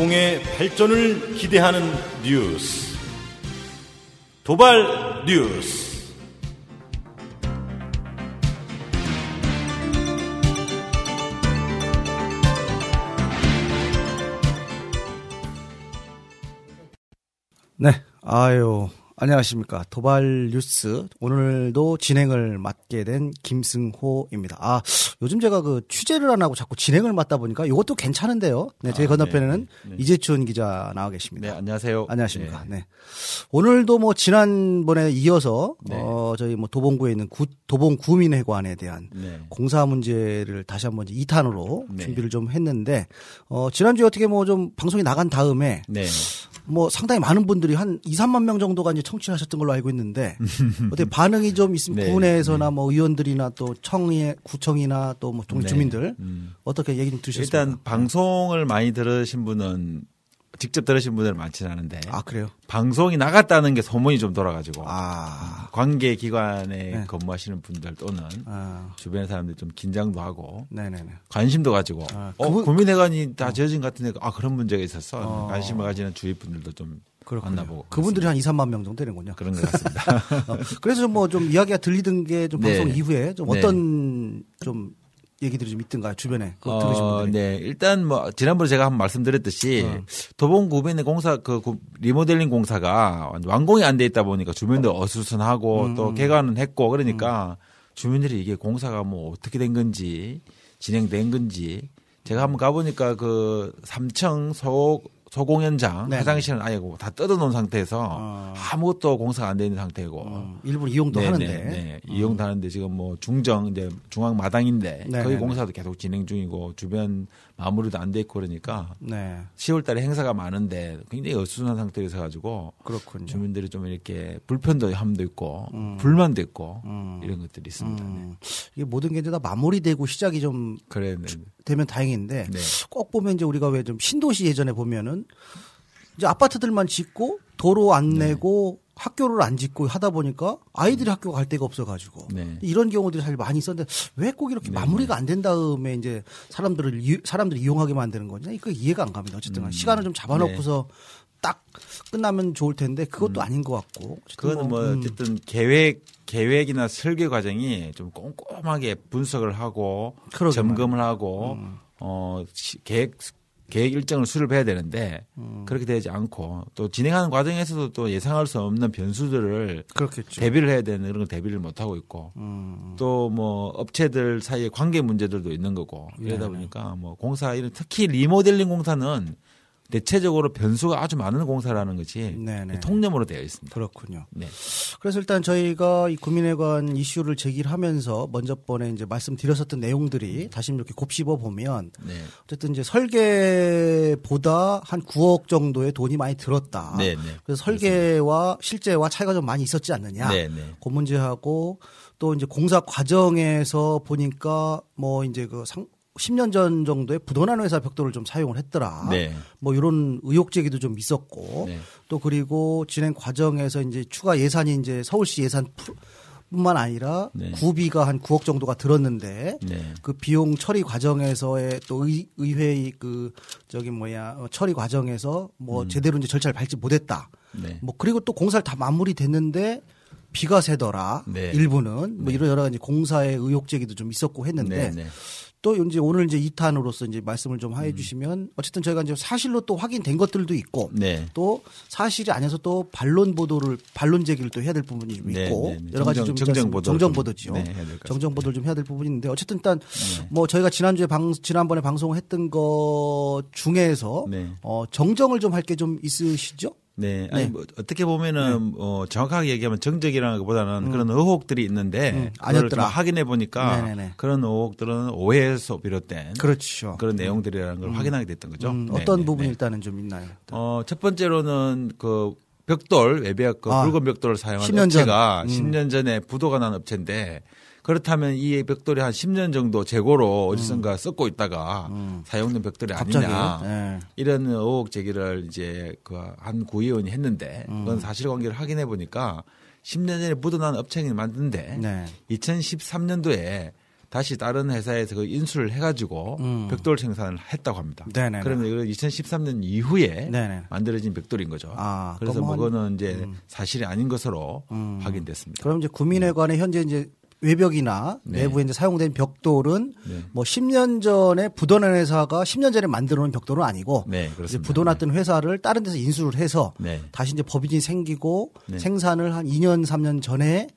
도봉의 발전을 기대하는 뉴스. 도발 뉴스. 네. 아유, 안녕하십니까. 도발 뉴스. 오늘도 진행을 맡게 된 김승호입니다. 아, 요즘 제가 그 취재를 안 하고 자꾸 진행을 맡다 보니까 이것도 괜찮은데요. 네, 제 아, 건너편에는 네, 네. 이재춘 기자 나와 계십니다. 네, 안녕하세요. 안녕하십니까. 네. 오늘도 뭐 지난번에 이어서 네. 어 저희 뭐 도봉구에 있는 구, 도봉 구민회관에 대한 네. 공사 문제를 다시 한번 이제 2탄으로 네. 준비를 좀 했는데 어 지난주에 어떻게 뭐 좀 방송이 나간 다음에 네. 뭐 상당히 많은 분들이 한 2, 3만 명 정도가 이제 청취하셨던 걸로 알고 있는데 어떻게 반응이 좀 있으면 네. 구내에서나 뭐 의원들이나 또 청의 구청이나 또뭐 동네 네. 주민들 음. 어떻게 얘기 좀 들으셨습니까? 일단 방송을 많이 들으신 분은 직접 들으신 분들은 많지는 않은데 아 그래요? 방송이 나갔다는 게 소문이 좀 돌아가지고 아, 관계 기관에 네. 근무하시는 분들 또는 아 주변 사람들 좀 긴장도 하고 네네네. 관심도 가지고 아, 어 그분- 구민회관이 다 지어진 것 같은데 아 그런 문제가 있었어 어. 관심을 가지는 주위 분들도 좀 그렇군요. 만나보고 그분들이 한 2, 3만 명 정도 되는군요. 그런 것 같습니다. 어, 그래서 뭐 좀 이야기가 들리던 게좀 네. 방송 이후에 좀 네. 어떤 좀 얘기들이 좀 있던가요 주변에 그거 들으신 어, 분들이. 네. 일단 뭐 지난번에 제가 한번 말씀드렸듯이 어. 도봉 구변의 공사 그 구- 리모델링 공사가 완공이 안 돼 있다 보니까 주민들 어수선하고 음, 또 음. 개관은 했고 그러니까 주민들이 이게 공사가 뭐 어떻게 된 건지 진행된 건지 제가 한번 가보니까 그 삼청 소 소공연장 네. 화장실은 아예 다 뜯어놓은 상태에서 어. 아무것도 공사가 안 돼 있는 상태고 음, 일부 이용도 네, 하는데 네, 네. 이용도 하는데 지금 뭐 중정 이제 중앙 마당인데 네, 거기 네, 공사도 계속 진행 중이고 주변 마무리도 안 돼 있고 그러니까 네 10월 달에 행사가 많은데 굉장히 어수선한 상태에서 가지고 그렇군요. 주민들이 좀 이렇게 불편도 함도 있고 음. 불만도 있고 음. 이런 것들이 있습니다. 네. 음, 이게 모든 게 다 마무리되고 시작이 좀 그래, 네. 되면 다행인데 네. 꼭 보면 이제 우리가 왜 좀 신도시 예전에 보면은 이제 아파트들만 짓고 도로 안 네. 내고 학교를 안 짓고 하다 보니까 아이들이 학교 갈 데가 없어가지고 네. 이런 경우들이 사실 많이 있었는데 왜 꼭 이렇게 네, 마무리가 안 된 다음에 이제 사람들을 이, 사람들이 이용하게 만드는 거냐 이거 이해가 안 갑니다 어쨌든 음. 시간을 좀 잡아놓고서 딱 끝나면 좋을 텐데 그것도 아닌 것 같고 그거는 뭐 음. 어쨌든 계획 계획이나 설계 과정이 좀 꼼꼼하게 분석을 하고 그러게 점검을 하고 음. 어 시- 계획 계획 일정을 수립해야 되는데 음. 그렇게 되지 않고 또 진행하는 과정에서도 또 예상할 수 없는 변수들을 그렇겠죠. 대비를 해야 되는 그런 걸 대비를 못 하고 있고 음. 또뭐 업체들 사이에 관계 문제들도 있는 거고 이러다 네네. 보니까 뭐 공사 이런 특히 리모델링 공사는 대체적으로 변수가 아주 많은 공사라는 것이 네네. 통념으로 되어 있습니다. 그렇군요. 네. 그래서 일단 저희가 이 구민회관 이슈를 제기하면서 먼저 번에 이제 말씀드렸었던 내용들이 다시 이렇게 곱씹어 보면 네. 어쨌든 이제 설계보다 한 9억 정도의 돈이 많이 들었다. 네, 네. 그래서 설계와 실제와 차이가 좀 많이 있었지 않느냐. 네, 네. 그 문제하고 또 이제 공사 과정에서 보니까 뭐 이제 그 상, 10년 전 정도에 부도난 회사 벽돌을 좀 사용을 했더라. 네. 뭐 이런 의혹 제기도 좀 있었고 네. 또 그리고 진행 과정에서 이제 추가 예산이 이제 서울시 예산 푸- 뿐만 아니라 네. 구비가 한 9억 정도가 들었는데 네. 그 비용 처리 과정에서의 또 의, 의회의 그 저기 뭐야 어, 처리 과정에서 뭐 제대로 이제 절차를 밟지 못했다. 음. 네. 뭐 그리고 또 공사를 다 마무리됐는데 비가 새더라. 네. 일부는 뭐 이런 여러 가지 공사의 의혹 제기도 좀 있었고 했는데. 또 이제 오늘 이제 2탄으로서 이제 말씀을 좀 음. 해 주시면 어쨌든 저희가 이제 사실로 또 확인된 것들도 있고 네. 또 사실이 아니어서 또 반론 보도를 반론 제기를 또 해야 될 부분이 좀 네, 있고 네, 네. 여러 가지 정정- 좀 정정? 보도를 정정 좀, 보도죠. 정정 보도를 좀 해야 될 부분이 있는데 어쨌든 일단 네. 뭐 저희가 지난주에 방 지난번에 방송했던 것 중에서 네. 어 정정을 좀 할 게 좀 있으시죠? 네. 아니, 네. 뭐 어떻게 보면은 어, 정확하게 얘기하면 정적이라는 것보다는 그런 의혹들이 있는데 음, 아니었더라. 좀 확인해 보니까 네네네. 그런 의혹들은 오해에서 비롯된 그렇죠. 그런 내용들이라는 걸 확인하게 됐던 거죠. 음, 네, 어떤 네, 부분이 네. 일단은 좀 있나요? 어, 첫 번째로는 그 벽돌 외벽 그 아, 붉은 벽돌을 사용한 10년 전. 업체가 음. 10년 전에 부도가 난 업체인데 그렇다면 이 벽돌이 한 10년 정도 재고로 어디선가 썩고 있다가 사용된 벽돌이 음. 아니냐 예. 이런 의혹 제기를 이제 그 한 구의원이 했는데 음. 그건 사실관계를 확인해 보니까 10년 전에 부도난 업체가 맞는데 네. 2013년도에 다시 다른 회사에서 그 인수를 해가지고 음. 벽돌 생산을 했다고 합니다. 네네네. 그러면 이거 2013년 이후에 네네. 만들어진 벽돌인 거죠. 아, 그래서 한- 그거는 이제 사실이 아닌 것으로 음. 확인됐습니다. 그럼 이제 구민회관에 현재 이제 외벽이나 네. 내부에 이제 사용된 벽돌은 네. 뭐 10년 전에 부도난 회사가 10년 전에 만들어 놓은 벽돌은 아니고 네, 이제. 부도났던 회사를 다른 데서 인수를 해서 네. 다시 이제 법인이 생기고 네. 생산을 한 2년 3년 전에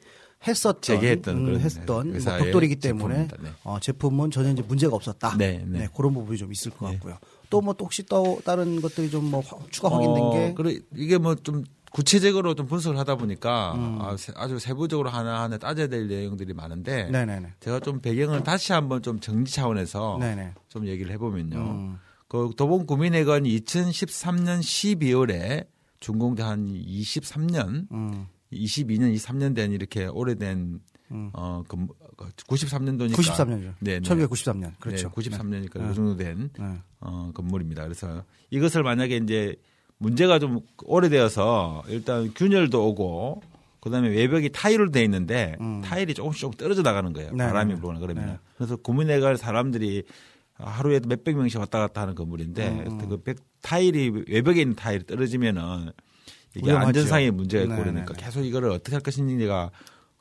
했었던 재개했던 음, 했던 뭐 벽돌이기 때문에 제품입니다. 네. 어, 제품은 전혀 이제 문제가 없었다. 네, 네. 그런 부분이 좀 있을 것 네. 같고요. 또뭐 또 혹시 또 다른 것들이 좀 뭐 추가 확인된 어, 게 그래 이게 뭐좀 구체적으로 좀 분석을 하다 보니까 음. 아, 세- 아주 세부적으로 하나하나 따져야 될 내용들이 많은데 네네네. 제가 좀 배경을 다시 한번 좀 정지 차원에서 네네. 좀 얘기를 해보면요. 음. 그 도봉 구민회관 2013년 12월에 준공돼 한 23년, 음. 22년, 23년 된 이렇게 오래된 음. 어, 그 93년도니까 93년이죠. 네, 네. 1993년. 그렇죠. 네, 93년이니까 네. 그 정도 된 네. 어, 건물입니다. 그래서 이것을 만약에 이제 문제가 좀 오래되어서 일단 균열도 오고 그다음에 외벽이 타일로 돼 있는데 음. 타일이 조금씩 조금 떨어져 나가는 거예요. 네, 바람이 네. 불거나 그러면. 네. 그래서 고민해 갈 사람들이 하루에 몇백 명씩 왔다 갔다 하는 건물인데 음. 그 백- 타일이 외벽에 있는 타일이 떨어지면은 이게 위험하죠. 안전상의 문제가 있고 네, 그러니까. 계속 이거를 어떻게 할 것인지가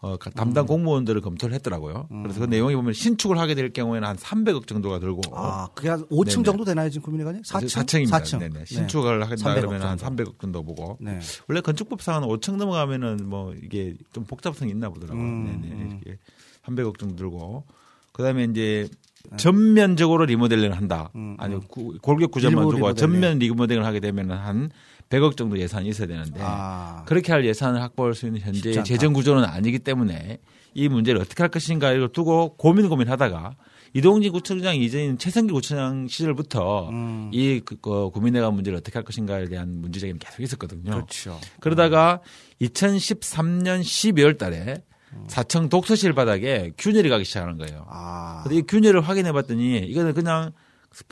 어, 가- 담당 공무원들을 검토를 했더라고요. 음. 그래서 그 내용이 보면 신축을 하게 될 경우에는 한 300억 정도가 들고 아, 그게 한 5층 네네. 정도 되나요, 지금 구민회관이? 4층? 4층입니다. 4층. 네네. 신축을 하겠다 300억 그러면 한 정도. 300억 정도 보고 네. 원래 건축법상은 5층 넘어가면은 뭐 이게 좀 복잡성이 있나 보더라고요. 음, 네네. 음. 이렇게 300억 정도 들고 그 다음에 이제 전면적으로 리모델링을 한다. 네. 음, 아니 음. 구- 골격 구조만 두고. 전면 리모델링을 하게 되면은 한 100억 정도 예산이 있어야 되는데 아. 그렇게 할 예산을 확보할 수 있는 현재. 재정 구조는 아니기 때문에 이 문제를 어떻게 할 것인가 이걸 두고 고민 고민하다가 이동진 구청장 이전인 최성길 구청장 시절부터 음. 이 그, 그 구민회관 문제를 어떻게 할 것인가에 대한 문제 제기는 계속 있었거든요. 그렇죠. 그러다가 2013년 12월 달에 사청 독서실 바닥에 균열이 가기 시작하는 거예요. 아. 근데 이 균열을 확인해 봤더니 이거는 그냥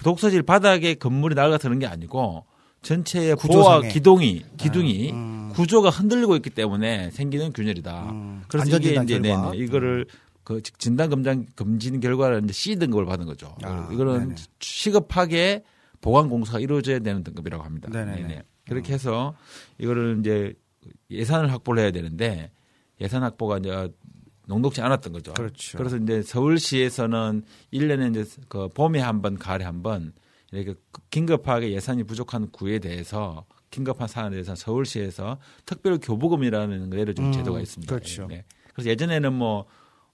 독서실 바닥에 건물이 날아가서는 게 아니고 전체의 구조상에. 기둥이 기둥이 아, 음. 구조가 흔들리고 있기 때문에 생기는 균열이다. 음. 그래서 이게 이제 결과. 네네, 이거를 그 진단 검장 검진 결과를 이제 C 등급을 받은 거죠. 아, 이거는 네네. 시급하게 보강 공사가 이루어져야 되는 등급이라고 합니다. 네네네. 음. 그렇게 해서 이거를 이제 예산을 확보를 해야 되는데 예산 확보가 이제 농독지 않았던 거죠. 그렇죠. 래서 이제 서울시에서는 1년에 이제 그 봄에 한 번, 가을에 한 번 이렇게 긴급하게 예산이 부족한 구에 대해서 긴급한 사안에 대해서 서울시에서 특별 교부금이라는 예를 좀 음, 제도가 있습니다. 그렇죠. 네. 그래서 예전에는 뭐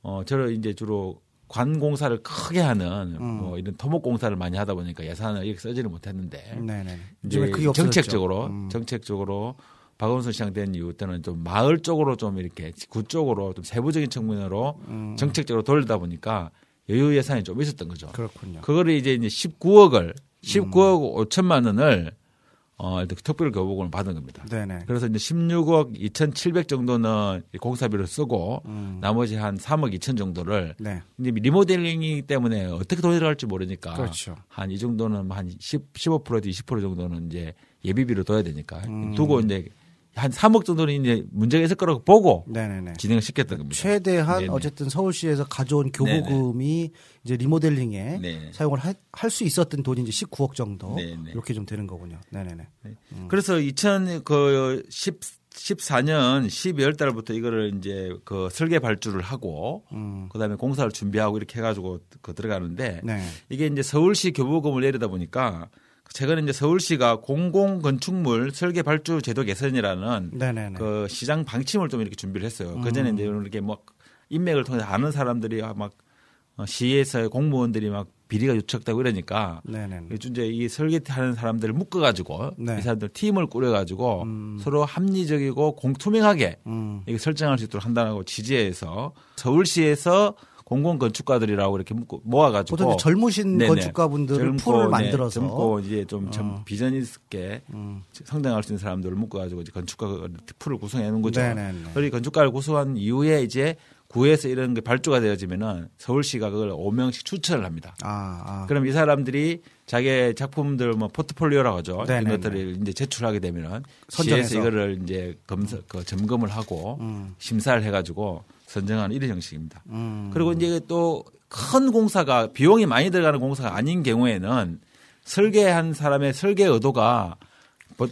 어, 저를 이제 주로 관 공사를 크게 하는 음. 뭐 이런 토목 공사를 많이 하다 보니까 예산을 이렇게 쓰지를 못했는데 네네. 이제. 정책적으로 음. 정책적으로 박원순 시장 된 이후 때는 좀 마을 쪽으로 좀 이렇게 구 쪽으로 좀 세부적인 측면으로 음. 정책적으로 돌리다 보니까 여유 예산이 좀 있었던 거죠. 그렇군요. 그거를 이제 이제 19억을 19억 5천만 원을 어 이렇게 특별 교부금을 받은 겁니다. 네네. 그래서 이제 16억 2,700 정도는 공사비를 쓰고 음. 나머지 한 3억 2천 정도를 네. 이제 리모델링이기 때문에 어떻게 돌아갈지 모르니까 그렇죠. 한 이 정도는 한 10, 15%에서 20% 정도는 이제 예비비로 둬야 되니까 음. 두고 이제 한 3억 정도는 이제 문제가 있을 거라고 보고 네네네. 진행을 시켰던 겁니다. 최대한 네네. 어쨌든 서울시에서 가져온 교부금이 이제 리모델링에 네. 사용을 할 수 있었던 돈이 이제 19억 정도 네네. 이렇게 좀 되는 거군요. 네네네. 그래서 2014년 12월 달부터 이거를 이제 그 설계 발주를 하고 음. 그다음에 공사를 준비하고 이렇게 해가지고 그 들어가는데 네. 이게 이제 서울시 교부금을 내리다 보니까 최근에 이제 서울시가 공공 건축물 설계 발주 제도 개선이라는 네네네. 그 시장 방침을 좀 이렇게 준비를 했어요. 그 전에 음. 이제 이렇게 막 인맥을 통해 서 아는 사람들이 막 어, 시에서의 공무원들이 막 비리가 유착되고 이러니까 네네네. 이제 이 설계하는 사람들을 묶어가지고 네. 이 사람들 팀을 꾸려가지고 음. 서로 합리적이고 공투명하게 음. 이게 설정할 수 있도록 한다고 지지해서 서울시에서 공공 건축가들이라고 이렇게 묶고 모아가지고 보통 젊으신 네네. 건축가분들을 젊고, 풀을 네, 만들어서 젊고 이제 좀참 어. 비전 있게 음. 성장할 수 있는 사람들을 묶어가지고 이제 건축가 풀을 구성해 놓은 거죠. 네네네. 그리고 건축가를 구성한 이후에 이제 구에서 이런 게 발주가 되어지면은 서울시가 그걸 5명씩 추천을 합니다. 아, 아. 그럼 이 사람들이 자기의 작품들 뭐 포트폴리오라고 하죠. 이런 네네네. 것들을 이제 제출하게 되면은 선정해서. 시에서 이거를 이제 검사, 그 점검을 하고 음. 심사를 해 가지고 선정하는 이런 형식입니다. 음. 그리고 이제 또 큰 공사가 비용이 많이 들어가는 공사가 아닌 경우에는 설계한 사람의 설계 의도가 뭐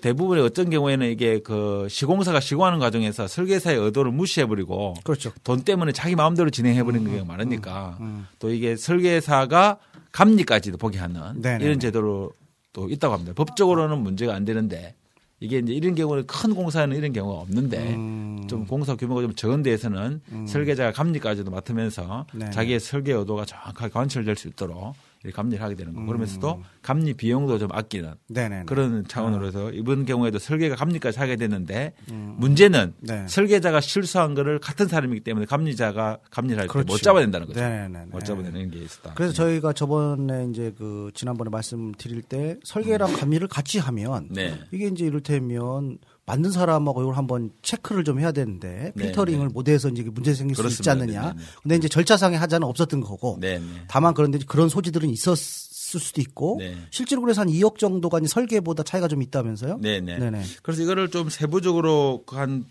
대부분의 어떤 경우에는 이게 그 시공사가 시공하는 과정에서 설계사의 의도를 무시해버리고 그렇죠. 돈 때문에 자기 마음대로 진행해버리는 경우가 많으니까 또 이게 설계사가 감리까지도 보게 하는 네네네. 이런 제도로 또 있다고 합니다. 법적으로는 문제가 안 되는데 이게 이제 이런 경우는 큰 공사에는 이런 경우가 없는데 음. 좀 공사 규모가 좀 적은 데에서는 설계자가 감리까지도 맡으면서 네. 자기의 설계 의도가 정확하게 관철될 수 있도록 감리를 하게 되는 거. 음. 그러면서도 감리 비용도 좀 아끼는 네네. 그런 차원으로 해서 이번 경우에도 설계가 감리까지 하게 됐는데 음. 문제는 네. 설계자가 실수한 거를 같은 사람이기 때문에 감리자가 감리를 할 때못 그렇죠. 잡아낸다는 거죠. 네네네. 못 잡아내는 게 있었다. 그래서 저희가 저번에 이제 그 지난번에 말씀드릴 때 설계랑 감리를 같이 하면 네. 이게 이제 이를테면 만든 사람하고 이걸 한번 체크를 좀 해야 되는데 네, 필터링을 네. 못해서 이제 문제 생길 수 있지. 않느냐. 네, 네, 네. 근데 이제 절차상의 하자는 없었던 거고. 네, 네. 다만 그런데 그런 소지들은 있었을 수도 있고 네. 실제로 그래서 한 2억 정도가 설계보다 차이가 좀 있다면서요? 네, 네. 네네. 그래서 이거를 좀 세부적으로 한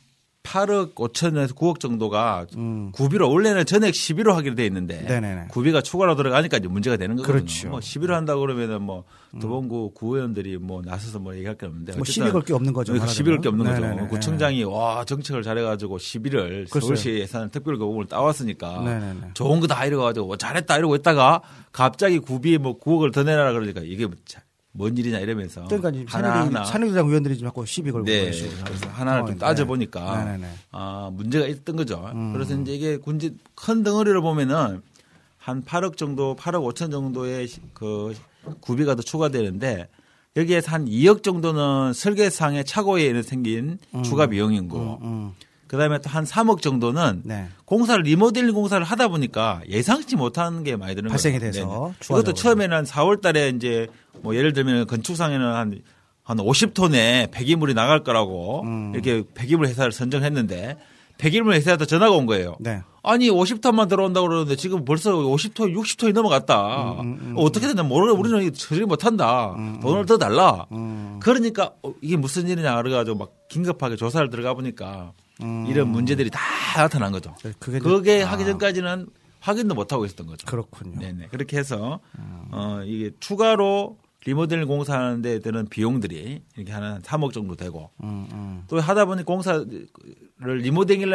8억 5천에서 9억 정도가 구비로 원래는 전액 11호 하기로 돼 있는데 음. 네네네. 구비가 추가로 들어가니까 이제 문제가 되는 거거든요. 그렇죠. 뭐 11호 한다 그러면은 뭐 도봉구 구의원들이 뭐 나서서 뭐 얘기할 게 없는데 뭐 시비 걸 게 없는 거죠. 시비 걸 게 없는 말하자면. 거죠. 네네네. 구청장이 와 정책을 잘해가지고 11을 글쎄요. 서울시 예산 특별 교부금을 따왔으니까 네네네. 좋은 거 다 이래가지고 뭐 잘했다 이러고 있다가 갑자기 구비 뭐 9억을 더 내라 그러니까 이게 뭐 자- 뭔 일이냐 이러면서 그러니까 새누리, 새누리당 의원들이 지금 자꾸 시비 걸고 네. 그래서 하나를 좀. 따져 보니까 네네네. 아, 문제가 있던 거죠. 음. 그래서 이제 이게 군지 큰 덩어리를 보면은 한 8억 정도, 8억 5천 정도의 시- 그 구비가 더 추가되는데 여기에서 한 2억 정도는 설계상의 착오에 생긴 추가 비용인 거. 음, 그다음에 또 한 3억 정도는 네. 공사를 리모델링 공사를 하다 보니까 예상치 못하는 게 많이 드는 발생이 거예요. 돼서 네네. 추가적으로. 이것도 처음에는 4월 달에 이제 뭐 예를 들면 건축상에는 한, 한 50톤의 폐기물이 나갈 거라고 음. 이렇게 폐기물 회사를 선정했는데 폐기물 회사한테 전화가 온 거예요. 네. 아니 50톤만 들어온다고 그러는데 지금 벌써 50톤, 60톤이 넘어갔다. 음, 어떻게 됐나 모르 우리는 처리 못한다. 돈을 더 달라. 음. 그러니까 어, 이게 무슨 일이냐 그래가지고 막 긴급하게 조사를 들어가 보니까 이런 문제들이 다 나타난 거죠. 음. 네, 그게 그게 아. 하기 전까지는 확인도 못 하고 있었던 거죠. 그렇군요. 네네. 그렇게 해서 어 이게 추가로 리모델링 공사하는 데 드는 비용들이 이렇게 한 3억 정도 되고 음, 음. 또 하다 보니 공사를 리모델링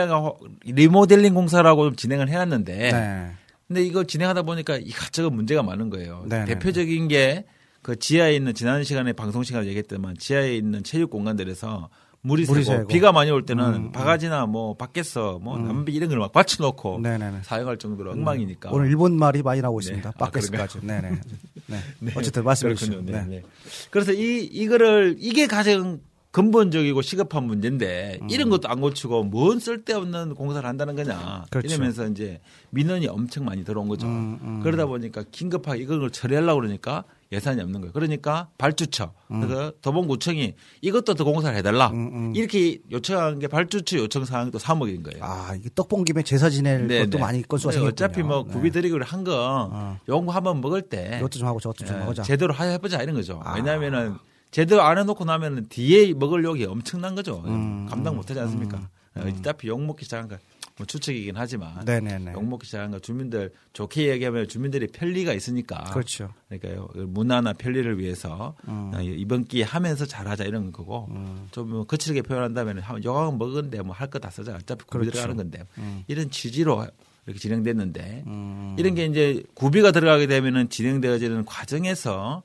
리모델링 공사라고 좀 진행을 해놨는데 네. 근데 이거 진행하다 보니까 이것저것 문제가 많은 거예요. 네네네. 대표적인 게 그 지하에 있는 지난 시간에 방송 시간에 얘기했지만 지하에 있는 체육 공간들에서 물이 물이 새고 새고. 비가 많이 올 때는 음, 바가지나 뭐 밖에서 뭐 남비 이런 걸 막 받쳐놓고 네네네. 사용할 정도로 엉망이니까. 오늘 일본 말이 많이 나오고 네. 있습니다. 아, 밖에서까지. 네네. 네. 네. 어쨌든 말씀해 주시죠. 네, 네. 네. 그래서 이 이거를 이게 가장 근본적이고 시급한 문제인데 이런 것도 안 고치고 뭔 쓸데없는 공사를 한다는 거냐 그렇죠. 이러면서 이제 민원이 엄청 많이 들어온 거죠. 음, 음. 그러다 보니까 긴급하게 이걸 처리하려고 그러니까 예산이 없는 거예요. 그러니까 발주처 그래서 도봉구청이 이것도 더 공사를 해달라 음, 음. 이렇게 요청한 게 발주처 요청 사항이 또 3억인 거예요. 아, 이게 떡본 김에 제사 지낼 네, 것도 네. 많이 건수가 생겼군요. 어차피 뭐 네. 구비 드리기로 한거 어. 요거 한번 먹을 때 이것도 좀 하고 저것도 좀 예, 하자. 제대로 해보자 이런 거죠. 아. 왜냐하면은 제대로 안 해놓고 나면은 뒤에 먹을 욕이 엄청난 거죠. 음, 감당 못하지 않습니까? 어, 어차피 욕 먹기 시작한 거, 뭐 추측이긴 하지만 네네네. 욕 먹기 시작한 거 주민들 좋게 얘기하면 주민들이 편리가 있으니까. 그렇죠. 그러니까요 문화나 편리를 위해서 음. 어, 이번 기회에 하면서 잘하자 이런 거고 좀뭐 거칠게 표현한다면 욕은 먹은데 뭐 할 거 다 쓰자 어차피 구비 그렇죠. 들어가는 건데 음. 이런 취지로 이렇게 진행됐는데 음. 이런 게 이제 구비가 들어가게 되면은 진행되어지는 과정에서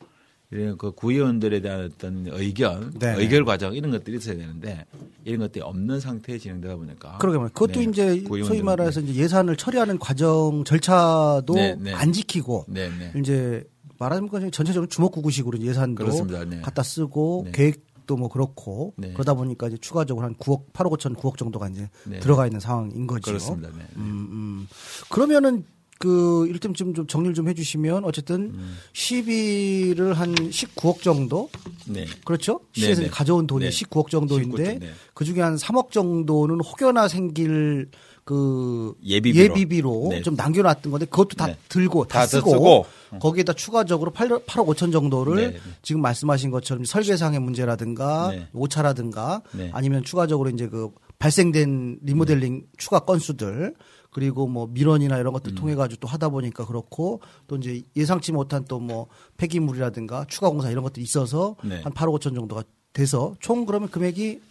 이런 그 구의원들에 대한 어떤 의견, 네. 의결 과정 이런 것들이 있어야 되는데 이런 것들이 없는 상태에 진행되다 보니까 그러게 말이에요. 그것도 네, 이제 소위 말해서 이제 예산을 처리하는 과정 절차도 네, 네. 안 지키고 네, 네. 이제 말하자면 전체적으로 주먹구구식으로 예산도 그렇습니다. 네. 갖다 쓰고 네. 계획도 뭐 그렇고 네. 그러다 보니까 이제 추가적으로 한 9억, 8억 5천, 9억 정도가 이제 네. 들어가 있는 상황인 거죠. 그렇습니다. 네. 음, 음. 그러면은 그 일단 좀, 좀 정리를 좀 해주시면 어쨌든 음. 시비를 한 19억 정도 네. 그렇죠? 네, 시에서 네. 가져온 돈이 네. 19억 정도인데 19조, 네. 그 중에 한 3억 정도는 혹여나 생길 그 예비비로. 예비비로 네. 좀 남겨놨던 건데 그것도 다 네. 들고 다, 다 쓰고, 쓰고. 거기에다 추가적으로 8, 8억 5천 정도를 네, 네. 지금 말씀하신 것처럼 설계상의 문제라든가 네. 오차라든가 네. 아니면 추가적으로 이제 그 발생된 리모델링 추가 건수들 그리고 뭐 민원이나 이런 음. 것들 통해 가지고 또 하다 보니까 그렇고 또 이제 예상치 못한 또 뭐 폐기물이라든가 추가 공사 이런 것들이 있어서 네. 한 8억 5천 정도가 돼서 총 그러면 금액이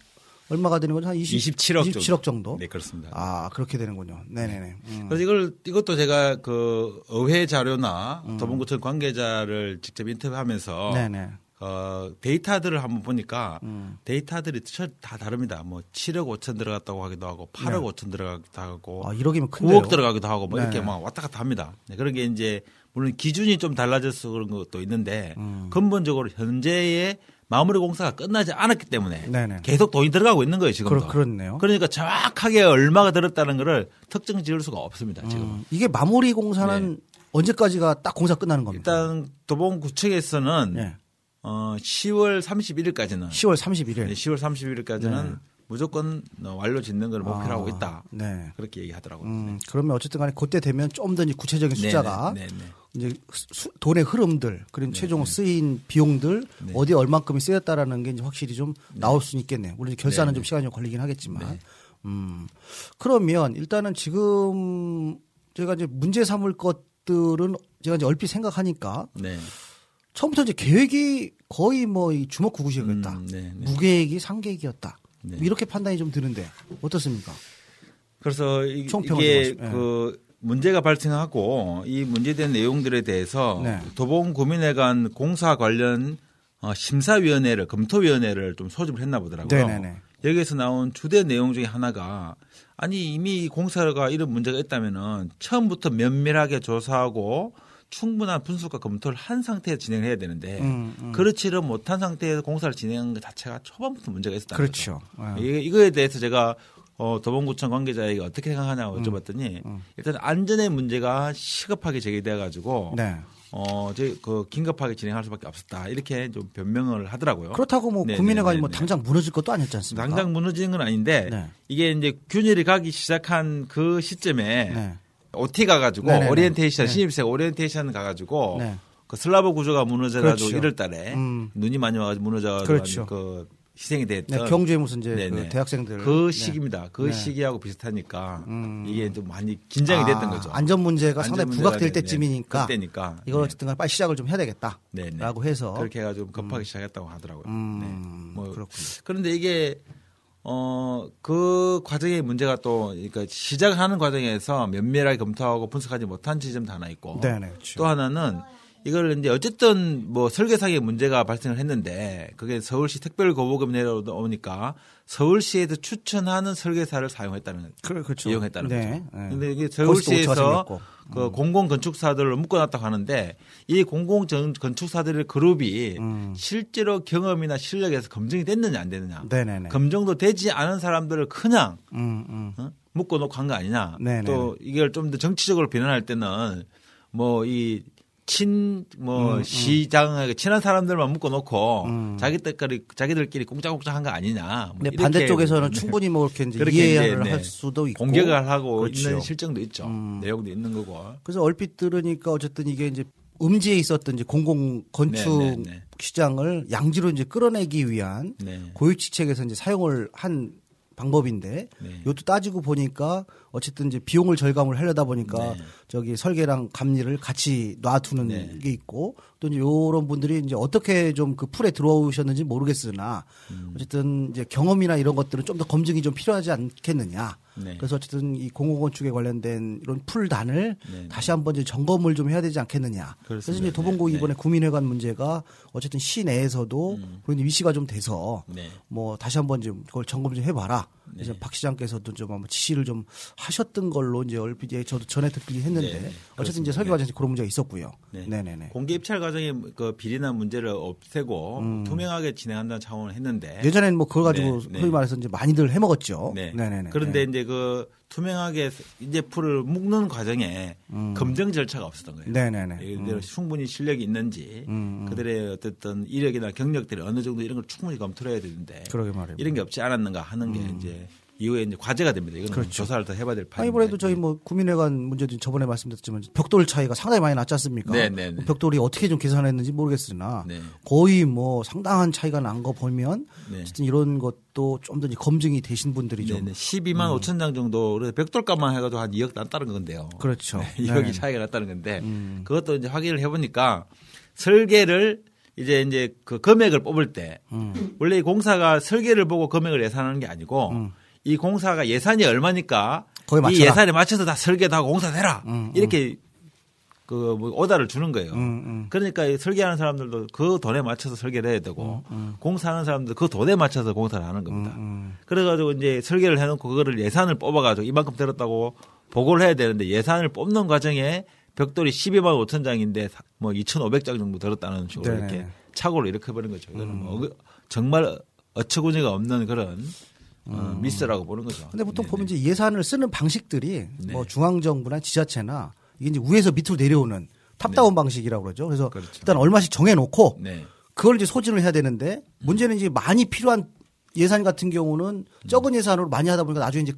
얼마가 되는 거죠? 한 20, 27억 27억 정도. 네, 그렇습니다. 아 그렇게 되는군요. 네네네. 음. 그래서 이걸 이것도 제가 그 의회 자료나 음. 도봉구청 관계자를 직접 인터뷰하면서 네네. 어, 데이터들을 한번 보니까 음. 데이터들이 저- 다 다릅니다. 뭐 7억 5천 들어갔다고 하기도 하고 8억 5천 들어가기도 하고 네. 아 1억이면 큰데요. 9억 들어가기도 하고 뭐 이렇게 네. 막 왔다 갔다 합니다. 네, 그런 게 이제 물론 기준이 좀 달라져서 그런 것도 있는데 음. 근본적으로 현재의 마무리 공사가 끝나지 않았기 때문에 네네. 계속 돈이 들어가고 있는 거예요 지금도. 그렇- 그렇네요. 그러니까 정확하게 얼마가 들었다는 거를 특정 지을 수가 없습니다 지금. 음, 이게 마무리 공사는 언제까지가 딱 공사 끝나는 겁니까? 일단 도봉구청에서는 네. 어, 10월 31일까지는 10월 31일. 네, 10월 31일까지는 네. 무조건 어, 완료 짓는 걸 목표로 하고 아, 있다. 네. 그렇게 얘기하더라고요. 음, 그러면 어쨌든 간에 그때 되면 좀 더 구체적인 숫자가 네, 네, 네. 이제 수- 돈의 흐름들 그리고 최종 쓰인 비용들 네. 어디에 얼만큼이 쓰였다라는 게 이제 확실히 좀 나올 수는 있겠네요. 물론 결산은 네, 좀 네. 시간이 좀 걸리긴 하겠지만. 네. 음. 그러면 일단은 지금 제가 이제 문제 삼을 것들은 제가 이제 얼핏 생각하니까 네. 처음부터 이제 계획이 거의 뭐 이 주먹구구식이었다. 음, 네, 네. 무계획이 상계획이었다. 네. 뭐 이렇게 판단이 좀 드는데 어떻습니까? 그래서 이- 이게 좀 하시죠. 그 문제가 발생하고 이 문제된 내용들에 대해서 네. 도봉구민회관 공사 관련 어, 심사위원회를 검토위원회를 좀 소집을 했나 보더라고요. 네네네. 여기에서 나온 주된 내용 중에 하나가 아니 이미 이 공사가 이런 문제가 있다면은 처음부터 면밀하게 조사하고 충분한 분석과 검토를 한 상태에서 진행해야 되는데 음, 음. 그렇지를 못한 상태에서 공사를 진행한 것 자체가 초반부터 문제가 있었다. 그렇죠. 아. 이- 이거에 대해서 제가 어, 도봉구청 관계자에게 어떻게 생각하냐고 음. 여쭤봤더니 일단 안전의 문제가 시급하게 제기돼 가지고 네. 어, 저희 그 긴급하게 진행할 수밖에 없었다. 이렇게 좀 변명을 하더라고요. 그렇다고 뭐 네, 구민회관이 네, 뭐 네, 네. 당장 무너질 것도 아니었지 않습니까? 당장 무너지는 건 아닌데 네. 이게 이제 균열이 가기 시작한 그 시점에 네. OT 가가지고 네네네. 오리엔테이션 네. 신입생 오리엔테이션 가가지고 네. 그 슬라브 구조가 무너져가지고 그렇죠. 1월달에 음. 눈이 많이 와가지고 무너져가지고 그렇죠. 그 희생이 네, 됐던 경주에 무슨 이제. 그 대학생들 그 네. 시기입니다. 그 네. 시기하고 비슷하니까 음. 이게 좀 많이 긴장이 아, 됐던 거죠. 안전 문제가 상당히 안전 문제가 부각될 네, 때쯤이니까 그때니까 이걸 네. 어쨌든 간에 빨리 시작을 좀 해야 되겠다라고 네, 네. 해서 그렇게 해가지고 급하게 시작했다고 하더라고요. 음, 네. 뭐 그렇군요. 그런데 이게 어 그 과정의 문제가 또 그러니까 시작하는 과정에서 면밀하게 검토하고 분석하지 못한 지점도 하나 있고 네, 네, 그렇죠. 또 하나는 이걸 이제 어쨌든 뭐 설계상의 문제가 발생을 했는데 그게 서울시 특별 거부금 내려오니까 서울시에서 추천하는 설계사를 사용했다는 그- 그렇죠. 이용했다는 네, 거죠. 네. 근데 이게 서울시에서. 그 공공 건축사들을 묶어놨다고 하는데 이 공공 전- 건축사들의 그룹이 음. 실제로 경험이나 실력에서 검증이 됐느냐 안 됐느냐. 네네네. 검증도 되지 않은 사람들을 그냥 음, 음. 어? 묶어놓고 한 거 아니냐. 네네. 또 이걸 좀 더 정치적으로 비난할 때는 뭐이 친, 뭐, 음, 시장에 친한 사람들만 묶어놓고 음. 자기들끼리, 자기들끼리 꽁짜꽁짜 한 거 아니냐. 뭐 근데 이렇게 반대쪽에서는 네. 충분히 뭐 이렇게 이제 그렇게 이해를 이제, 네. 할 수도 있고 공격을 하고 그렇죠. 있는 실정도 있죠. 음. 내용도 있는 거고. 그래서 얼핏 들으니까 어쨌든 이게 이제 음지에 있었던 이제 공공 건축 네, 네, 네. 시장을 양지로 이제 끌어내기 위한 네. 고유지책에서 이제 사용을 한 방법인데 네. 이것도 따지고 보니까 어쨌든 이제 비용을 절감을 하려다 보니까 네. 저기 설계랑 감리를 같이 놔두는 네. 게 있고 또 이제 요런 분들이 이제 어떻게 좀 그 풀에 들어오셨는지 모르겠으나 음. 어쨌든 이제 경험이나 이런 것들은 좀 더 검증이 좀 필요하지 않겠느냐. 네. 그래서 어쨌든 이 공공건축에 관련된 이런 풀단을 네. 다시 한번 이제 점검을 좀 해야 되지 않겠느냐. 그래서 그렇습니다. 이제 도봉구 네. 이번에 구민회관 문제가 어쨌든 시내에서도 그런 위시가 좀 돼서 네. 뭐 다시 한번 좀 그걸 점검 좀 해봐라. 네. 그래서 박 시장께서도 좀 한번 지시를 좀 하셨던 걸로 이제 얼핏 예, 저도 전에 듣긴 했는데 네, 네. 어쨌든 이제. 설계 과정에서 그런 문제가 있었고요. 네. 네, 네, 네. 공개 입찰 과정의 그 비리나 문제를 없애고 음. 투명하게 진행한다는 차원을 했는데 예전에는 뭐 그걸 가지고 네, 네. 소위 말해서 이제 많이들 해먹었죠. 네. 네, 네, 네. 그런데 네. 이제 그 투명하게 이제 풀을 묶는 과정에 검증 절차가 없었던 거예요. 음. 네, 네, 네. 예를 들어 충분히 실력이 있는지 음, 음. 그들의 어쨌든 이력이나 경력들이 어느 정도 이런 걸 충분히 검토를 해야 되는데 그러게 말이에요. 이런 게 없지 않았는가 하는 게 음. 이제 이후에 이제 과제가 됩니다. 이거는 그렇죠. 조사를 더 해봐야 될 판입니다. 이번에도 저희 뭐 구민회관 문제도 저번에 말씀드렸지만 벽돌 차이가 상당히 많이 났지 않습니까? 네, 네, 네. 벽돌이 어떻게 좀 계산했는지 모르겠으나 네. 거의 뭐 상당한 차이가 난 거 보면 네. 어쨌든 이런 것도 좀 더 검증이 되신 분들이 좀 네네. 12만 5천 장 정도 벽돌값만 해가지고 한 2억 났다는 건데요. 그렇죠. 2억이 네. 차이가 났다는 건데 음. 그것도 이제 확인을 해보니까 설계를 이제 이제 그 금액을 뽑을 때 음. 원래 이 공사가 설계를 보고 금액을 예산하는 게 아니고 이 공사가 예산이 얼마니까 이. 예산에 맞춰서 다 설계도 하고 공사해라 음, 이렇게 그 뭐 오다를 주는 거예요. 음, 음. 그러니까 이 설계하는 사람들도 그 돈에 맞춰서 설계를 해야 되고 음, 공사하는 사람들 그 돈에 맞춰서 공사를 하는 겁니다. 음. 그래가지고 이제 설계를 해놓고 그거를 예산을 뽑아가지고 이만큼 들었다고 보고를 해야 되는데 예산을 뽑는 과정에 벽돌이 12만 5천 장인데 뭐 2,500장 정도 들었다는 식으로 네네. 이렇게 착오를 이렇게 해버린 거죠. 이거는 뭐 어그- 정말 어처구니가 없는 그런 어, 미스라고 보는 거죠. 근데 보통 네, 보면 네. 이제 예산을 쓰는 방식들이 네. 뭐 중앙정부나 지자체나 이게 이제 위에서 밑으로 내려오는 탑다운 방식이라고 그러죠. 그래서 그렇죠. 일단 얼마씩 정해놓고 네. 그걸 이제 소진을 해야 되는데 문제는 이제 많이 필요한 예산 같은 경우는 적은 예산으로 많이 하다 보니까 나중에 이제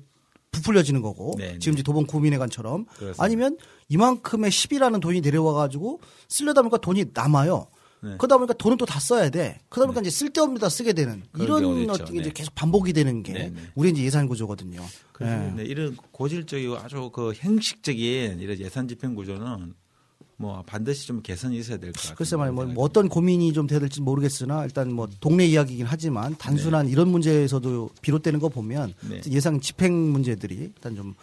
부풀려지는 거고 네, 지금 이제 도봉 구민회관처럼. 아니면 이만큼의 10이라는 돈이 내려와 가지고 쓰려다 보니까 돈이 남아요. 네. 그러다 보니까 돈은 또 다 써야 돼. 그러다 보니까 이제 쓸데없는 데다 쓰게 되는 이런. 어떻게 이제 네. 계속 반복이 되는 게 네, 네. 우리 이제 예산 구조거든요. 그래서 예. 네, 이런 고질적이고 아주 그 형식적인 이런 예산 집행 구조는 뭐 반드시 좀 개선이 있어야 될 것 같아요. 글쎄 말이야 뭐, 뭐 어떤 고민이 좀 돼야 될지 모르겠으나 일단 뭐 동네 이야기이긴 하지만 네. 단순한 이런 문제에서도 비롯되는 거 보면 네. 예상 집행 문제들이 일단 좀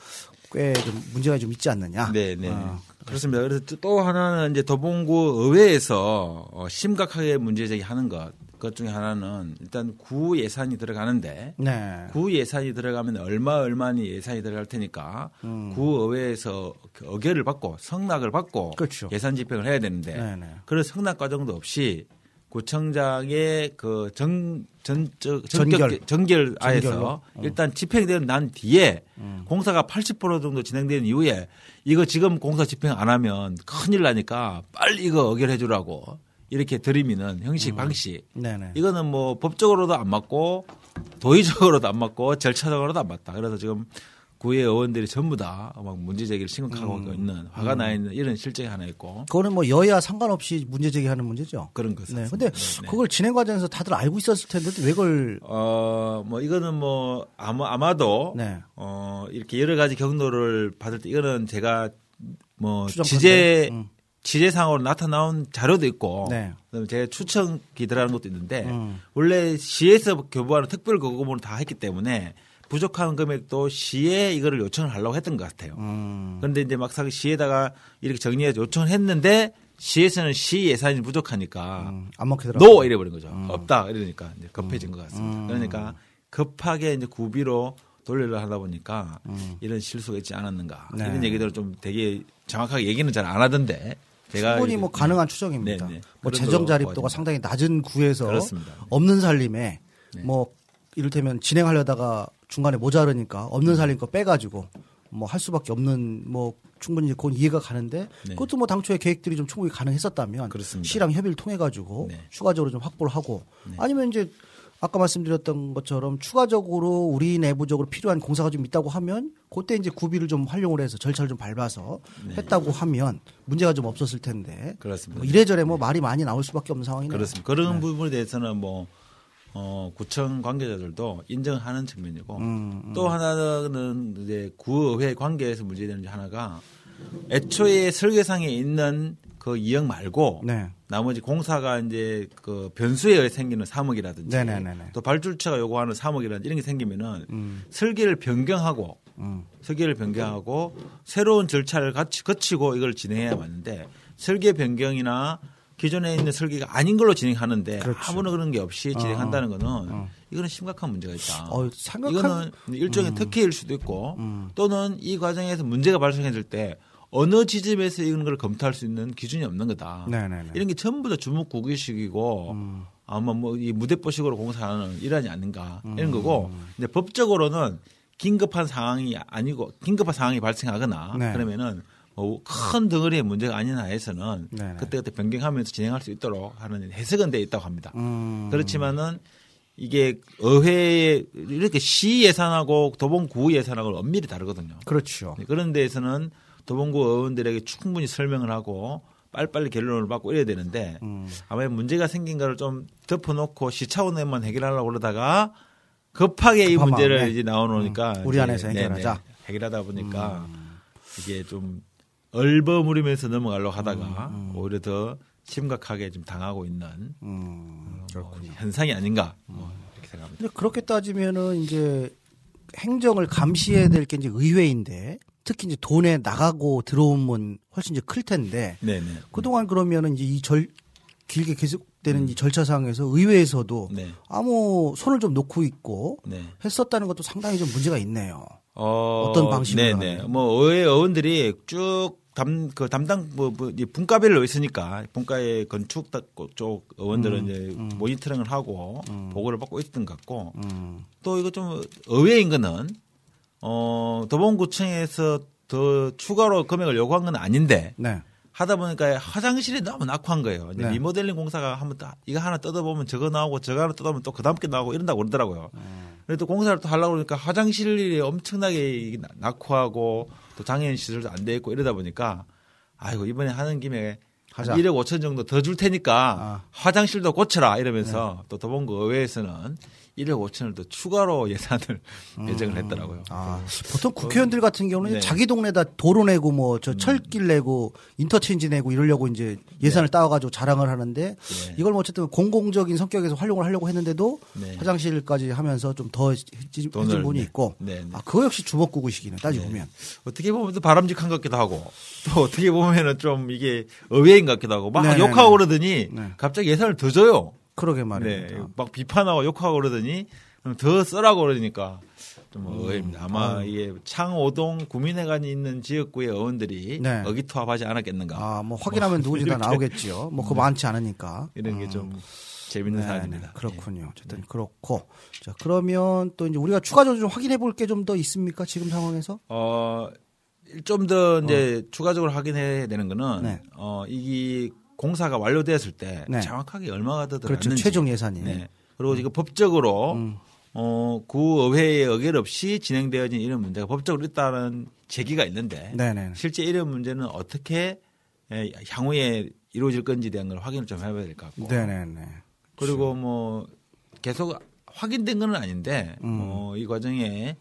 꽤 좀 문제가 좀 있지 않느냐. 네, 네. 어, 그렇습니다. 그래서 또 하나는 이제 도봉구 의회에서 어, 심각하게 문제 제기하는 것, 것 중에 하나는 일단 구 예산이 들어가는데 네. 구 예산이 들어가면 얼마 얼마니 예산이 들어갈 테니까 음. 구 의회에서 그 의결을 받고 성낙을 받고 그렇죠. 예산 집행을 해야 되는데 네, 네. 그런 성낙 과정도 없이 구청장의 그정 전적 전결. 전결 전결로? 아에서 어. 음. 일단 집행되는 난 뒤에 공사가 80% 정도 진행된 이후에 이거 지금 공사 집행 안 하면 큰일 나니까 빨리 이거 의결해 주라고 이렇게 들이미는 형식 방식 네, 네. 이거는 뭐 법적으로도 안 맞고 도의적으로도 안 맞고 절차적으로도 안 맞다. 그래서 지금 구의 의원들이 전부 다 막 문제 제기를 심각하고 음. 있는 화가 나 있는 이런 실정이 하나 있고 그거는 뭐 여야 상관없이 문제 제기하는 문제죠. 그런 것은. 네. 근데 그걸 진행 과정에서 다들 알고 있었을 텐데 왜 그걸 어뭐 이거는 뭐 아마 아마도 네. 어 이렇게 여러 가지 경로를 받을 때 이거는 제가 뭐. 지재 음. 지재상으로 나타나온 자료도 있고 네. 그다음에 제가 추천기 들어가는 것도 있는데 음. 원래 시에서 교부하는 특별 거금을 다 했기 때문에 부족한 금액도 시에 이거를 요청을 하려고 했던 것 같아요. 음. 그런데 이제 막상 시에다가 이렇게 정리해서 요청을 했는데 시에서는 시 예산이 부족하니까 음, 안 먹히더라고요. 노 이래버린 거죠. 없다 이러니까 이제 급해진 것 같습니다. 음. 그러니까 급하게 이제 구비로 돌리려 하다 보니까 음. 이런 실수가 있지 않았는가 네. 이런 얘기들을 좀 되게 정확하게 얘기는 잘 안 하던데 충분히 뭐 가능한 추정입니다. 네, 네. 뭐 재정 자립도가. 상당히 낮은 구에서 그렇습니다. 없는 살림에 네. 뭐 이를테면 진행하려다가 중간에 모자르니까 없는 살림 거 빼가지고 뭐 할 수밖에 없는 뭐 충분히 이제 그건 이해가 가는데 네. 그것도 뭐 당초에 계획들이 좀 충분히 가능했었다면 그렇습니다. 시랑 협의를 통해 가지고 네. 추가적으로 좀 확보를 하고 아니면 이제 아까 말씀드렸던 것처럼 추가적으로 우리 내부적으로 필요한 공사가 좀 있다고 하면 그때 이제 구비를 좀 활용을 해서 절차를 좀 밟아서 했다고 하면 문제가 좀 없었을 텐데 네. 그렇습니다. 뭐 이래저래 뭐 말이 많이 나올 수밖에 없는 상황이네요. 그렇습니다. 그런 부분에 대해서는 뭐 어, 구청 관계자들도 인정하는 측면이고 음, 또 하나는 이제 구의회 관계에서 문제되는 게 하나가 애초에 설계상에 있는 그 이형 말고 네. 나머지 공사가 이제 그 변수에 의해 생기는 사목이라든지 네네네네. 또 발주처가 요구하는 사목이라든지 이런 게 생기면은 음, 설계를 변경하고 음, 설계를 변경하고 새로운 절차를 같이 거치고 이걸 진행해야 맞는데 설계 변경이나 기존에 있는 설계가 아닌 걸로 진행하는데 그렇죠. 아무런 그런 게 없이 진행한다는 거는 어. 이거는 심각한 문제가 있다. 어, 생각한- 이거는 일종의 특혜일 수도 있고 음. 또는 이 과정에서 문제가 발생했을 때 어느 지점에서 이런 걸 검토할 수 있는 기준이 없는 거다. 네네네. 이런 게 전부 다 주목구기식이고 음. 아마 뭐 이 무대뽀식으로 공사하는 일환이 아닌가 음. 이런 거고 근데 법적으로는 긴급한 상황이 아니고 긴급한 상황이 발생하거나 네. 그러면은 뭐 큰 덩어리의 문제가 아닌 하에서는. 그때그때 변경하면서 진행할 수 있도록 하는 해석은 돼 있다고 합니다. 음, 그렇지만은 이게 의회 이렇게 시 예산하고 도봉구 예산하고 엄밀히 다르거든요. 그렇죠. 네, 그런 데에서는 도봉구 의원들에게 충분히 설명을 하고 빨리빨리 결론을 받고 이래야 되는데 음. 아마 문제가 생긴 거를 좀 덮어놓고 시 차원에만 해결하려고 그러다가 급하게 이 문제를 마음에. 이제 나오놓으니까 음, 우리 안에서 해결하자. 네네, 해결하다 보니까 음. 이게 좀 얼버무리면서 넘어가려고 하다가 음, 오히려 더 심각하게 좀 당하고 있는 음, 뭐 현상이 아닌가 음. 뭐 이렇게 생각합니다. 근데 그렇게 따지면은 이제 행정을 감시해야 될 게 이제 의회인데 특히 이제 돈에 나가고 들어오면 훨씬 이제 클 텐데 네네. 그동안 그러면은 이제 이 절 길게 계속되는 이 절차상에서 의회에서도 네. 아무 손을 좀 놓고 있고 네. 했었다는 것도 상당히 좀 문제가 있네요. 어, 어떤 방식으로 네네. 뭐 의회 의원들이 쭉 담, 그 담당 뭐, 뭐 이제 분과별로 있으니까 분과의 건축 쪽 의원들은 이제 모니터링을 하고 보고를 받고 있던 것 같고 음, 또 이거 좀 의외인 거는 어 도봉구청에서 더 추가로 금액을 요구한 건 아닌데 네. 하다 보니까 화장실이 너무 낙후한 거예요. 이제 네. 리모델링 공사가 한번 딱 이거 하나 뜯어보면 저거 나오고 저거 하나 뜯어보면 또 그 다음 게 나오고 이런다고 그러더라고요. 그래도 공사를 또 하려고 그러니까 화장실이 엄청나게 낙후하고 또 장애인 시설도 안 돼 있고 이러다 보니까 아이고 이번에 하는 김에 한 하자. 1억 5천 정도 더 줄 테니까 아. 화장실도 고쳐라 이러면서 또 도봉구 의회에서는 1억 5천을 더 추가로 예산을 예정을 했더라고요. 아, 보통 국회의원들 같은 경우는 네. 자기 동네다 도로 내고 뭐 저 철길 내고 인터체인지 내고 이러려고 이제 예산을 따와가지고 자랑을 하는데 네. 이걸 뭐 어쨌든 공공적인 성격에서 활용을 하려고 했는데도 네. 화장실까지 하면서 좀 더 해진 분이 네. 있고 네, 네. 아 그거 역시 주먹구구식이네 따지고 보면 어떻게 보면 또 바람직한 것 같기도 하고 또 어떻게 보면은 좀 이게 의외인 것 같기도 하고 막. 욕하고 그러더니 네. 갑자기 예산을 더 줘요. 그러게 네. 말입니다. 막 비판하고 욕하고 그러더니 더 써라고 그러니까 좀 의외입니다. 아마 이게 창오동 구민회관이 있는 지역구의 의원들이 네. 의기투합하지 않았겠는가. 아 뭐 확인하면 누구지 다. 나오겠지요. 뭐 그거 많지 않으니까 이런 게좀 재밌는 네, 사안입니다. 네, 그렇군요. 어쨌든 그렇고 자 그러면 또 이제 우리가 추가적으로 좀 확인해 볼 게 좀 더 있습니까 지금 상황에서? 어, 좀 더 이제 추가적으로 확인해야 되는 거는 어. 네. 어, 이게 공사가 완료되었을 때 네. 정확하게 얼마가 더 그렇죠. 들어갔는지 최종 예산이. 네. 그리고 지금 법적으로 음. 어, 구의회의 의결 없이 진행되어진 이런 문제가 법적으로 있다는 제기가 있는데 네네. 실제 이런 문제는 어떻게 에, 향후에 이루어질 건지에 대한 걸 확인을 좀 해봐야 될 것 같고 네네네. 그리고 뭐 계속 확인된 건 아닌데 음. 어, 이 과정에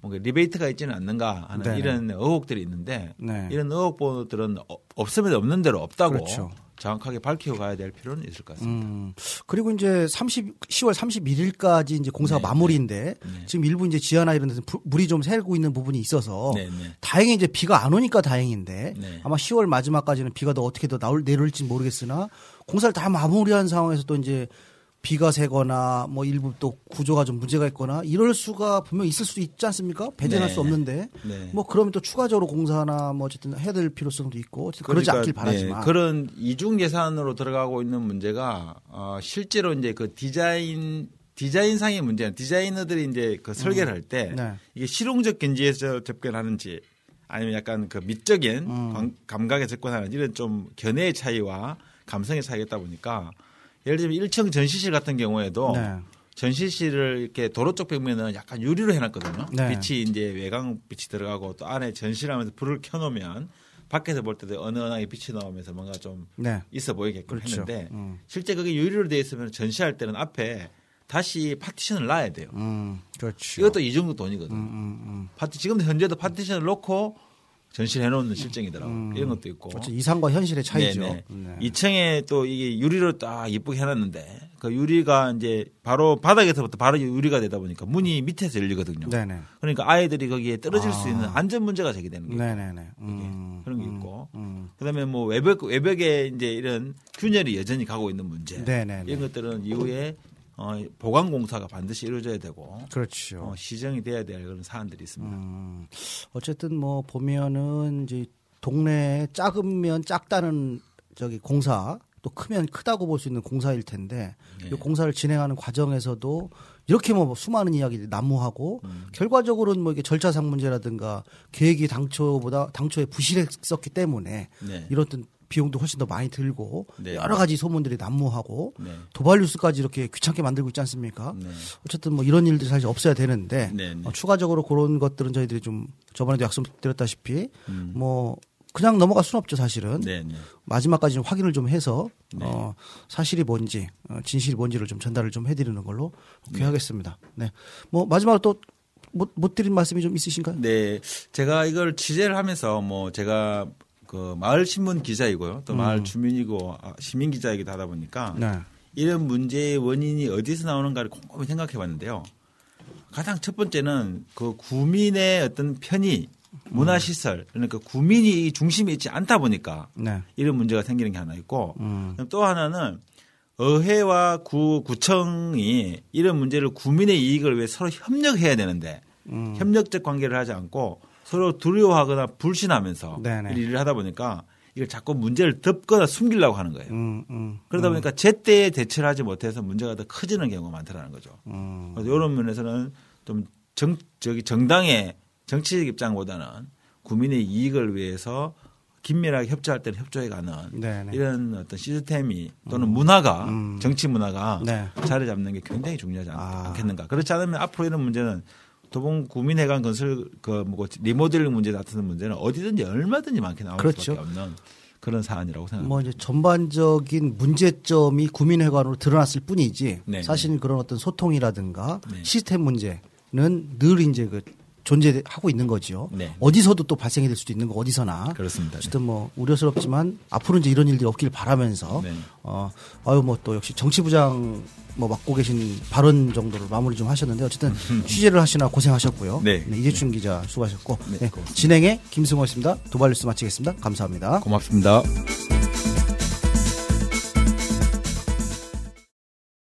뭔가 리베이트가 있지는 않는가 하는 네네. 이런 의혹들이 있는데 네. 이런 의혹들은 어- 없으면 없는 대로 없다고 그렇죠. 정확하게 밝히고 가야 될 필요는 있을 것 같습니다. 음. 그리고 이제 30 10월 31일까지 이제 공사가 네, 마무리인데 네. 지금 일부 이제 지하나 이런 데서 부- 물이 좀 새고 있는 부분이 있어서 네, 네. 다행히 이제 비가 안 오니까 다행인데 네. 아마 10월 마지막까지는 비가 더 어떻게 더 나올 내려올지 모르겠으나 공사를 다 마무리한 상황에서 또 이제 비가 새거나 뭐 일부 또 구조가 좀 문제가 있거나 이럴 수가 분명 있을 수도 있지 않습니까? 배제할 네. 수 없는데 네. 뭐 그러면 또 추가적으로 공사나 뭐 어쨌든 해야 될 필요성도 있고 어쨌든 그러지 않길 바라지만 네, 그런 이중 예산으로 들어가고 있는 문제가 어, 실제로 이제 그 디자인 디자인상의 문제는 디자이너들이 이제 그 설계를 할때 네. 이게 실용적 견지에서 접근하는지 아니면 약간 그 미적인 음. 감- 감각에 접근하는지 이런 좀 견해의 차이와 감성의 차이가 있다 보니까 예를 들면 1층 전시실 같은 경우에도 네. 전시실을 이렇게 도로 쪽 벽면은 약간 유리로 해놨거든요. 네. 빛이 이제 외곽 빛이 들어가고 또 안에 전시하면서 불을 켜놓으면 밖에서 볼 때도 은은하게 빛이 나오면서 뭔가 좀 네. 있어 보이게끔 그렇죠. 했는데 음. 실제 그게 유리로 되어 있으면 전시할 때는 앞에 다시 파티션을 놔야 돼요. 음, 그렇죠. 이것도 이 정도 돈이거든요. 음, 음, 음. 파티 지금도 현재도 파티션을 놓고 전시를 해놓는 실정이더라고요. 이런 것도 있고. 이상과 현실의 차이죠. 네네. 네. 2층에 또 이게 유리로 딱 이쁘게 해놨는데 그 유리가 이제 바로 바닥에서부터 바로 유리가 되다 보니까 문이 밑에서 열리거든요. 네네. 그러니까 아이들이 거기에 떨어질 수 아. 있는 안전 문제가 제기되는 거예요. 네네네. 음, 그런 게 음, 있고 음. 그다음에 뭐 외벽 외벽에 이제 이런 균열이 여전히 가고 있는 문제 네네네. 이런 것들은 이후에 어, 보강 공사가 반드시 이루어져야 되고 그렇죠. 어, 시정이 돼야 될 그런 사안들이 있습니다. 음, 어쨌든 뭐 보면은 이제 동네에 작으면 작다는 저기 공사 또 크면 크다고 볼 수 있는 공사일 텐데 네. 이 공사를 진행하는 과정에서도 이렇게 뭐 수많은 이야기들이 난무하고 음. 결과적으로는 뭐 이게 절차상 문제라든가 계획이 당초보다 당초에 부실했었기 때문에 네. 이런 비용도 훨씬 더 많이 들고 네. 여러 가지 소문들이 난무하고 네. 도발 뉴스까지 이렇게 귀찮게 만들고 있지 않습니까? 네. 어쨌든 뭐 이런 일들이 사실 없어야 되는데 네, 네. 어, 추가적으로 그런 것들은 저희들이 좀 저번에도 약속드렸다시피 음. 뭐 그냥 넘어갈 수는 없죠 사실은 네, 네. 마지막까지 좀 확인을 좀 해서 어, 사실이 뭔지 어, 진실이 뭔지를 좀 전달을 좀 해드리는 걸로 그렇게 하겠습니다. 네, 뭐 마지막으로 또 못 못 드린 말씀이 좀 있으신가요? 네, 제가 이걸 취재를 하면서 뭐 제가 그 마을 신문 기자이고요, 또 마을 주민이고 아, 시민 기자이기도 하다 보니까 음. 네, 이런 문제의 원인이 어디서 나오는가를 곰곰이 생각해 봤는데요. 가장 첫 번째는 그 구민의 어떤 편의, 문화 시설, 그러니까 구민이 이 중심에 있지 않다 보니까 네, 이런 문제가 생기는 게 하나 있고 음, 또 하나는 의회와 구, 구청이 이런 문제를 구민의 이익을 위해 서로 협력해야 되는데 음. 협력적 관계를 하지 않고 서로 두려워하거나 불신하면서 네네. 이 일을 하다 보니까 이걸 자꾸 문제를 덮거나 숨기려고 하는 거예요. 음, 음, 그러다 보니까 제때에 대처를 하지 못해서 문제가 더 커지는 경우가 많다라는 거죠. 음, 그래서 이런 면에서는 좀 정, 저기 정당의 정치적 입장보다는 국민의 이익을 위해서 긴밀하게 협조할 때는 협조해 가는 네네. 이런 어떤 시스템이 또는 문화가 음. 정치 문화가 네. 자리 잡는 게 굉장히 중요하지 않, 아. 않겠는가. 그렇지 않으면 앞으로 이런 문제는 도봉 구민회관 건설 그뭐 리모델링 문제 같은 문제는 어디든지 얼마든지 많게 나올 그렇죠. 수밖에 없는 그런 사안이라고 생각합니다. 뭐 이제 전반적인 문제점이 구민회관으로 드러났을 뿐이지 네, 사실 그런 어떤 소통이라든가 네. 시스템 문제는 늘 이제 그 존재하고 있는 거죠. 네. 어디서도 또 발생이 될 수도 있는 거 어디서나. 그렇습니다. 어쨌든 뭐 우려스럽지만 앞으로 이제 이런 일들이 없길 바라면서 네. 어 아유 뭐 또 역시 정치부장 뭐 맡고 계신 발언 정도로 마무리 좀 하셨는데 어쨌든 취재를 하시나 고생하셨고요. 네. 이재춘 기자 수고하셨고 네, 네. 진행의 김승호였습니다. 도발뉴스 마치겠습니다. 감사합니다. 고맙습니다.